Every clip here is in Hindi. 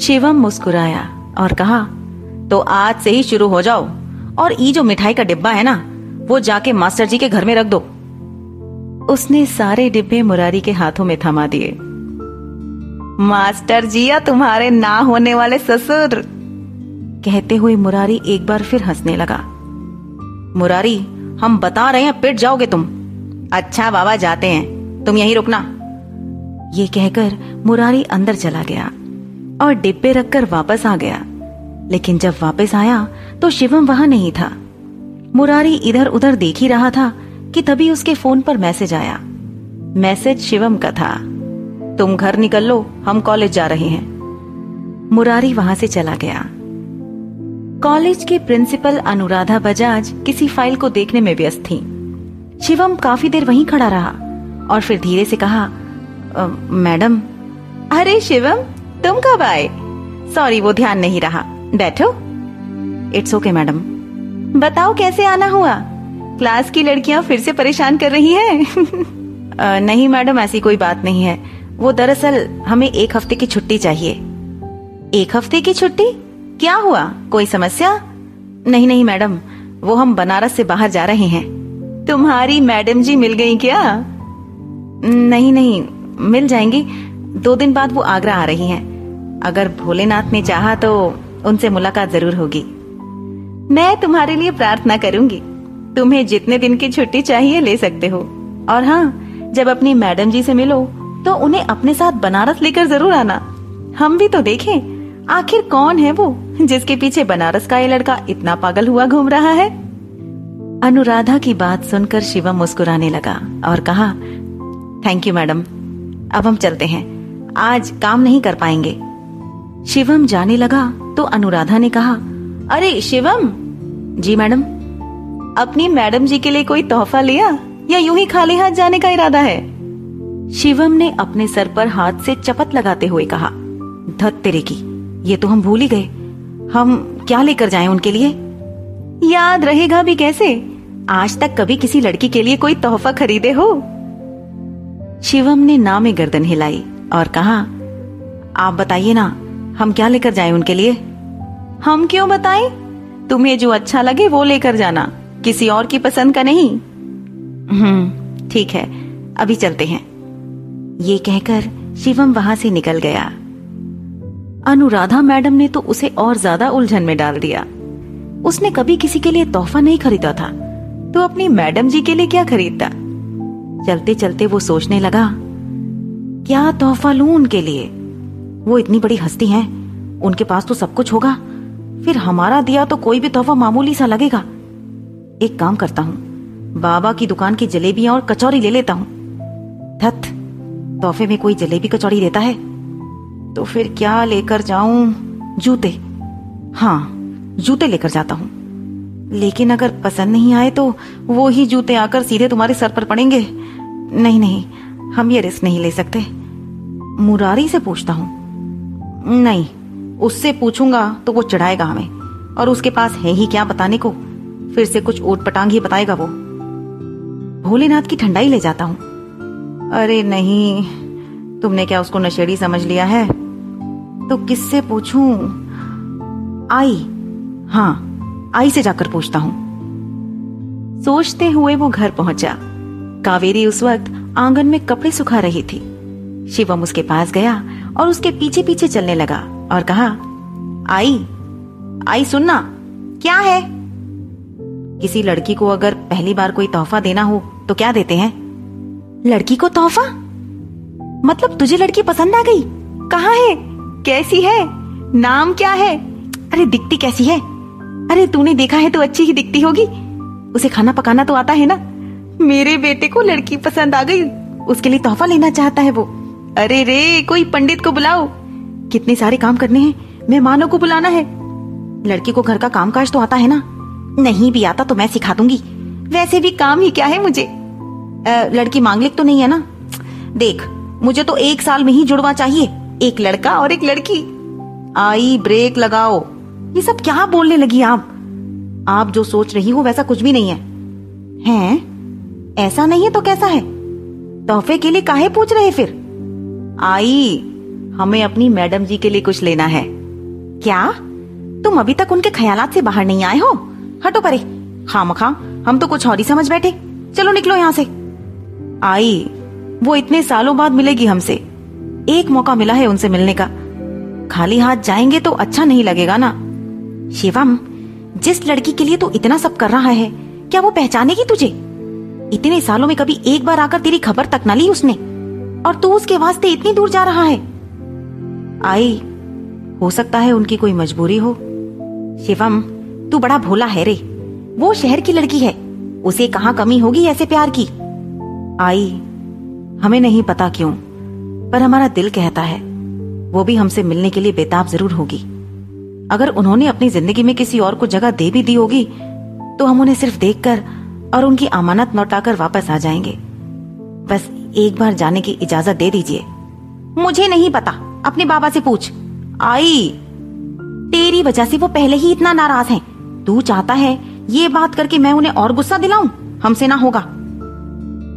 शिवम मुस्कुराया और कहा तो आज से ही शुरू हो जाओ और ये जो मिठाई का डिब्बा है ना, वो जाके मास्टर जी के घर में रख दो। उसने सारे डिब्बे मुरारी के हाथों में थमा दिए। मास्टर जी, या तुम्हारे ना होने वाले ससुर! कहते हुए मुरारी एक बार फिर हंसने लगा। मुरारी, हम बता रहे हैं, पिट जाओगे तुम। अच्छा बाबा जाते हैं। तुम यहीं रुकना। ये कहकर मुरारी अंदर चला गया। और डिब्बे रखकर वापस आ गया। लेकिन जब वापस आया तो शिवम वहाँ नहीं था। मुरारी इधर उधर देख ही रहा था कि तभी उसके फ़ोन पर मैसेज आया। मैसेज शिवम का था। तुम घर निकल लो, हम कॉलेज जा रहे हैं। मुरारी वहाँ से चला गया। कॉलेज की प्रिंसिपल अनुराधा बजाज किसी फ़ाइल को देखने में व्यस्त थी। शिवम काफ़ी देर वहीं खड़ा रहा और फिर धीरे से कहा मैडम? अरे, शिवम तुम कब आए? सॉरी वो ध्यान नहीं रहा। बैठो। इट्स ओके मैडम बताओ, कैसे आना हुआ? क्लास की लड़कियाँ फिर से परेशान कर रही हैं। नहीं मैडम ऐसी कोई बात नहीं है। वो दरअसल हमें एक हफ़्ते की छुट्टी चाहिए। एक हफ़्ते की छुट्टी? क्या हुआ? कोई समस्या? नहीं नहीं मैडम वो हम बनारस से बाहर जा रहे हैं। तुम्हारी मैडम जी मिल गई क्या? नहीं नहीं, मिल जाएँगी। दो दिन बाद वो आगरा आ रही हैं। अगर भोलेनाथ ने चाहा तो उनसे मुलाकात ज़रूर होगी। मैं तुम्हारे लिए प्रार्थना करूँगी। तुम्हें जितने दिन की छुट्टी चाहिए ले सकते हो। और हाँ जब अपनी मैडम जी से मिलो तो उन्हें अपने साथ बनारस लेकर ज़रूर आना। हम भी तो देखें, आखिर कौन है वो जिसके पीछे बनारस का ये लड़का इतना पागल हुआ घूम रहा है? अनुराधा की बात सुनकर शिवम मुस्कुराने लगा और कहा थैंक यू मैडम अब हम चलते हैं। आज काम नहीं कर पाएँगे। शिवम जाने लगा तो अनुराधा ने कहा, अरे, शिवम! जी, मैडम। अपनी मैडम जी के लिए कोई तोहफा लिया या यूँ ही खाली हाथ जाने का इरादा है? शिवम ने अपने सर पर हाथ से चपत लगाते हुए कहा, धत तेरे की, ये तो हम भूल ही गए। हम क्या लेकर जाएँ उनके लिए? याद रहेगा भी कैसे? आज तक कभी किसी लड़की के लिए कोई तोहफा खरीदे हो? शिवम ने ना में गर्दन हिलाई। और कहा, आप बताइए ना, हम क्या लेकर जाएँ उनके लिए? हम क्यों बताएँ? तुम्हें जो अच्छा लगे वो लेकर जाना, किसी और की पसंद का नहीं। हम्म ठीक है, अभी चलते हैं। ये कहकर शिवम वहाँ से निकल गया। अनुराधा मैडम ने तो उसे और ज़्यादा उलझन में डाल दिया। उसने कभी किसी के लिए तोहफा नहीं खरीदा था तो अपनी मैडम जी के लिए क्या खरीदता? चलते चलते वो सोचने लगा क्या तोहफा लू उनके लिए? वो इतनी बड़ी हस्ती हैं। उनके पास तो सब कुछ होगा। फिर हमारा दिया तो कोई भी तोहफा मामूली सा लगेगा। एक काम करता हूँ। बाबा की दुकान की जलेबियाँ और कचौरी ले लेता हूँ। तोहफे में कोई जलेबी कचौड़ी देता है? तो फिर क्या लेकर जाऊँ? जूते। हाँ जूते लेकर जाता हूँ। लेकिन अगर पसंद नहीं आए तो वो ही जूते आकर सीधे तुम्हारे सर पर पड़ेंगे। नहीं नहीं हम ये रिस्क नहीं ले सकते। मुरारी से पूछता हूँ। नहीं, उससे पूछूँगा तो वो चढ़ाएगा हमें। और उसके पास है ही क्या बताने को? फिर से कुछ ओट पटांग ही बताएगा वो। भोलेनाथ की ठंडाई ले जाता हूँ। अरे नहीं, तुमने क्या उसको नशेड़ी समझ लिया है? तो किससे पूछूँ? आई हाँ आई से जाकर पूछता हूँ। सोचते हुए वो घर पहुँचा। कावेरी उस वक्त आँगन में कपड़े सुखा रही थी। शिवम उसके पास गया और उसके पीछे पीछे चलने लगा और कहा, आई आई सुनना, क्या है? किसी लड़की को अगर पहली बार कोई तोहफा देना हो तो क्या देते हैं? लड़की को तोहफा? मतलब तुझे लड़की पसंद आ गई? कहा है? कैसी है? नाम क्या है? अरे, दिखती कैसी है? अरे, तूने देखा है तो अच्छी ही दिखती होगी। उसे खाना पकाना तो आता है ना? मेरे बेटे को लड़की पसंद आ गई। उसके लिए तोहफा लेना चाहता है वो। अरे रे कोई पंडित को बुलाओ। कितने सारे काम करने हैं। मेहमानों को बुलाना है। लड़की को घर का कामकाज तो आता है ना। नहीं भी आता तो मैं सिखा दूँगी। वैसे भी काम ही क्या है मुझे। आ, लड़की मांगलिक तो नहीं है ना। देख मुझे तो एक साल में ही जुड़वा चाहिए। एक लड़का और एक लड़की। आई ब्रेक लगाओ। ये सब क्या बोलने लगी आप? आप जो सोच रही हो वैसा कुछ भी नहीं है। हैं? ऐसा नहीं है तो कैसा है? तोहफे के लिए काहे पूछ रहे फिर? आई, हमें अपनी मैडम जी के लिए कुछ लेना है। क्या? तुम अभी तक उनके ख्यालात से बाहर नहीं आए हो? हटो परे। खाम खा हम तो कुछ और ही समझ बैठे। चलो निकलो यहाँ से। आई, वो इतने सालों बाद मिलेगी हमसे। एक मौका मिला है उनसे मिलने का। खाली हाथ जाएँगे तो अच्छा नहीं लगेगा ना। शिवम, जिस लड़की के लिए तू इतना सब कर रहा है, क्या वो पहचानेगी तुझे? इतने सालों में कभी एक बार आकर तेरी खबर तक न ली उसने। और तू उसके वास्ते इतनी दूर जा रहा है। आई, हो सकता है उनकी कोई मजबूरी हो। शिवम, तू बड़ा भोला है रे। वो शहर की लड़की है। उसे कहाँ कमी होगी ऐसे प्यार की? आई, हमें नहीं पता क्यों, पर हमारा दिल कहता है, वो भी हमसे मिलने के लिए बेताब ज़रूर होगी। अगर उन्होंने अपनी ज़िंदगी में किसी और को जगह दे भी दी होगी तो हम उन्हें सिर्फ़ देखकर और उनकी अमानत लौटाकर वापस आ जाएँगे। बस एक बार जाने की इजाज़त दे दीजिए। मुझे नहीं पता। अपने बाबा से पूछ। आई, तेरी वजह से वो पहले ही इतना नाराज़ हैं। तू चाहता है ये बात करके मैं उन्हें और गुस्सा दिलाऊं? हमसे ना होगा।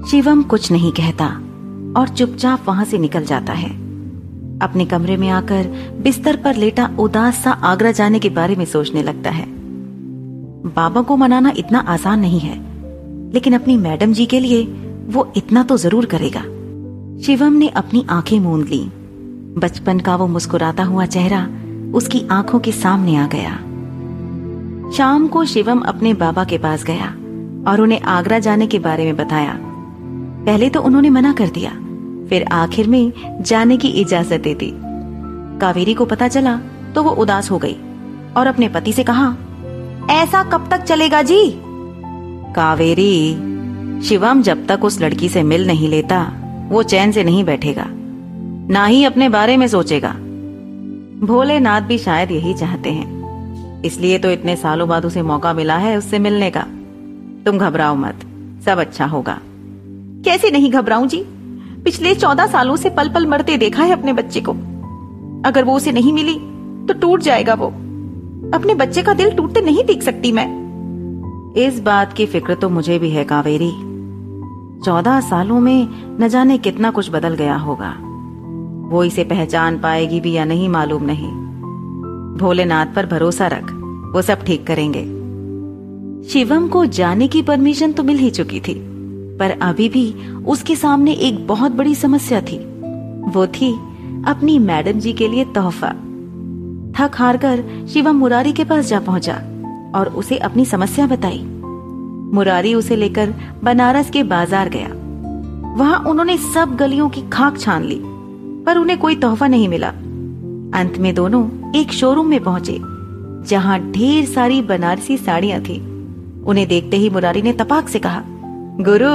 शिवम कुछ नहीं कहता और चुपचाप वहाँ से निकल जाता है। अपने कमरे में आकर बिस्तर पर लेटा उदास सा आगरा जाने के बारे में सोचने लगता है। बाबा को मनाना इतना आसान नहीं है। लेकिन अपनी मैडम जी के लिए वो इतना तो ज़रूर करेगा। शिवम ने अपनी आँखें मूंद ली। बचपन का वो मुस्कुराता हुआ चेहरा उसकी आँखों के सामने आ गया। शाम को शिवम अपने बाबा के पास गया और उन्हें आगरा जाने के बारे में बताया। पहले तो उन्होंने मना कर दिया, फिर आखिर में जाने की इजाज़त दे दी। कावेरी को पता चला तो वो उदास हो गई और अपने पति से कहा, ऐसा कब तक चलेगा जी? कावेरी, शिवम जब तक उस लड़की से मिल नहीं लेता, वो चैन से नहीं बैठेगा, ना ही अपने बारे में सोचेगा। भोलेनाथ भी शायद यही चाहते हैं, इसलिए तो इतने सालों बाद उसे मौका मिला है उससे मिलने का। तुम घबराओ मत, सब अच्छा होगा। कैसे नहीं घबराऊं जी? पिछले चौदह सालों से पल पल मरते देखा है अपने बच्चे को। अगर वो उसे नहीं मिली तो टूट जाएगा वो। अपने बच्चे का दिल टूटते नहीं देख सकती मैं। इस बात की फ़िक्र तो मुझे भी है, कावेरी। चौदह सालों में न जाने कितना कुछ बदल गया होगा। वो इसे पहचान पाएगी भी या नहीं, मालूम नहीं। भोलेनाथ पर भरोसा रख, वो सब ठीक करेंगे। शिवम को जाने की परमिशन तो मिल ही चुकी थी, पर अभी भी उसके सामने एक बहुत बड़ी समस्या थी। वो थी अपनी मैडम जी के लिए तोहफा। थक हार कर शिवम मुरारी के पास जा पहुँचा। और उसे अपनी समस्या बताई। मुरारी उसे लेकर बनारस के बाज़ार गया। वहाँ उन्होंने सब गलियों की खाक छान ली, पर उन्हें कोई तोहफा नहीं मिला। अंत में दोनों एक शोरूम में पहुँचे, जहाँ ढेर सारी बनारसी साड़ियाँ थी। उन्हें देखते ही मुरारी ने तपाक से कहा, गुरु,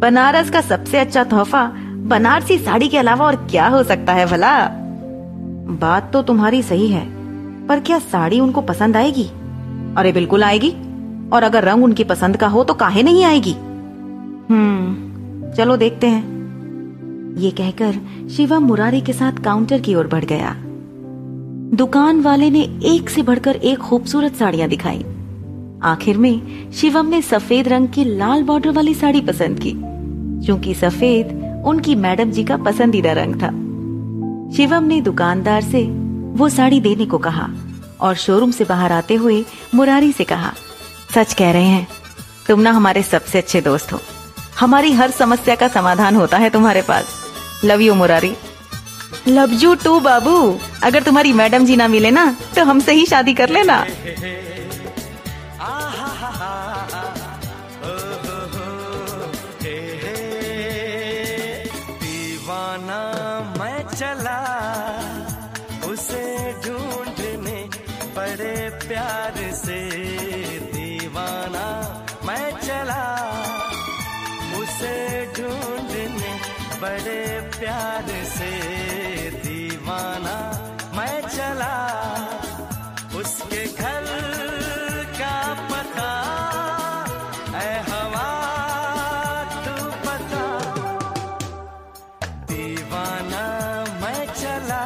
बनारस का सबसे अच्छा तोहफा बनारसी साड़ी के अलावा और क्या हो सकता है भला? बात तो तुम्हारी सही है, पर क्या साड़ी उनको पसंद आएगी? अरे बिल्कुल आएगी। और अगर रंग उनकी पसंद का हो तो काहे नहीं आएगी। हम्म चलो देखते हैं। ये कहकर शिवम मुरारी के साथ काउंटर की ओर बढ़ गया। दुकान वाले ने एक से बढ़कर एक खूबसूरत साड़ियाँ दिखाई। आखिर में शिवम ने सफ़ेद रंग की लाल बॉर्डर वाली साड़ी पसंद की, क्योंकि सफ़ेद उनकी मैडम जी का पसंदीदा रंग था। शिवम ने दुकानदार से वो साड़ी देने को कहा। और शोरूम से बाहर आते हुए मुरारी से कहा, सच कह रहे हैं, तुम ना हमारे सबसे अच्छे दोस्त हो। हमारी हर समस्या का समाधान होता है तुम्हारे पास। Love you Murari. Love you too बाबू। अगर तुम्हारी मैडम जी ना मिले ना तो हमसे ही शादी कर लेना। दीवाना, मैं चला उसके घर का पता। ऐ हवा, तू पता। दीवाना, मैं चला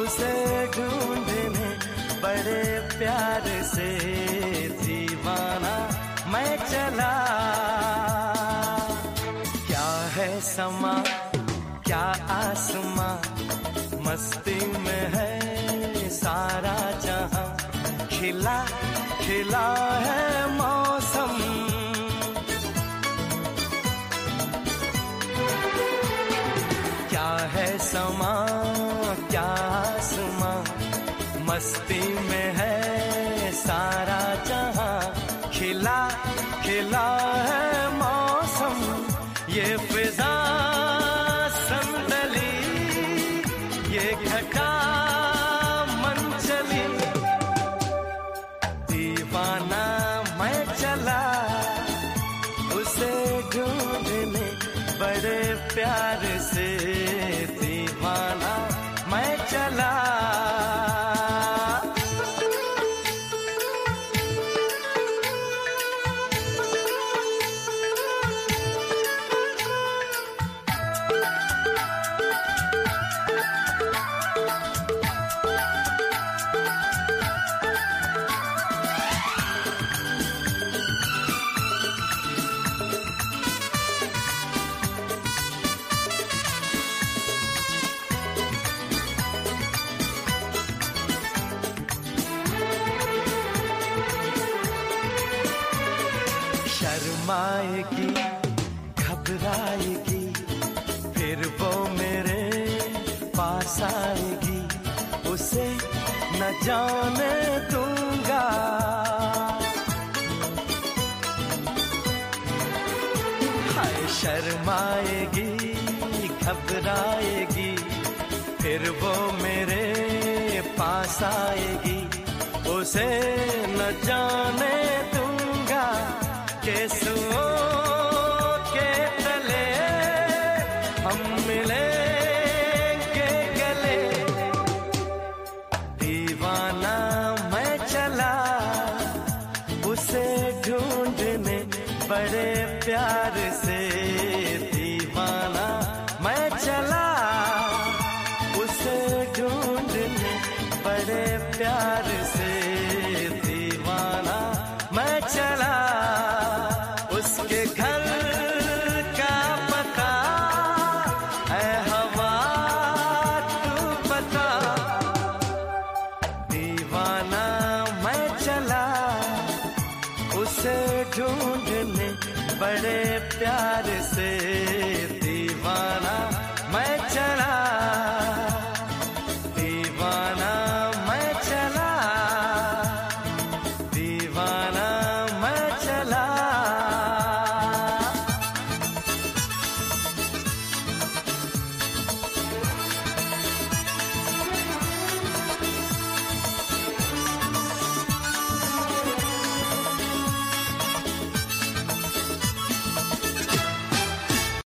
उसे ढूँढने बड़े प्यार से। दीवाना, मैं चला। क्या है समा मस्ती में है सारा जहाँ। खिला खिला है मौसम। क्या है समा, क्या आसमां? मस्ती में है से शर्माएगी घबराएगी, फिर वो मेरे पास आएगी। उसे न जाने दूँगा। हाय, शर्माएगी, घबराएगी, फिर वो मेरे पास आएगी। उसे न जाने दूँगा। के तले हम गले। दीवाना मैं चला ढूँढने बड़े प्यार से। मैं चला, उसे ढूँढने बड़े प्यार से। दीवाना मैं चला। காண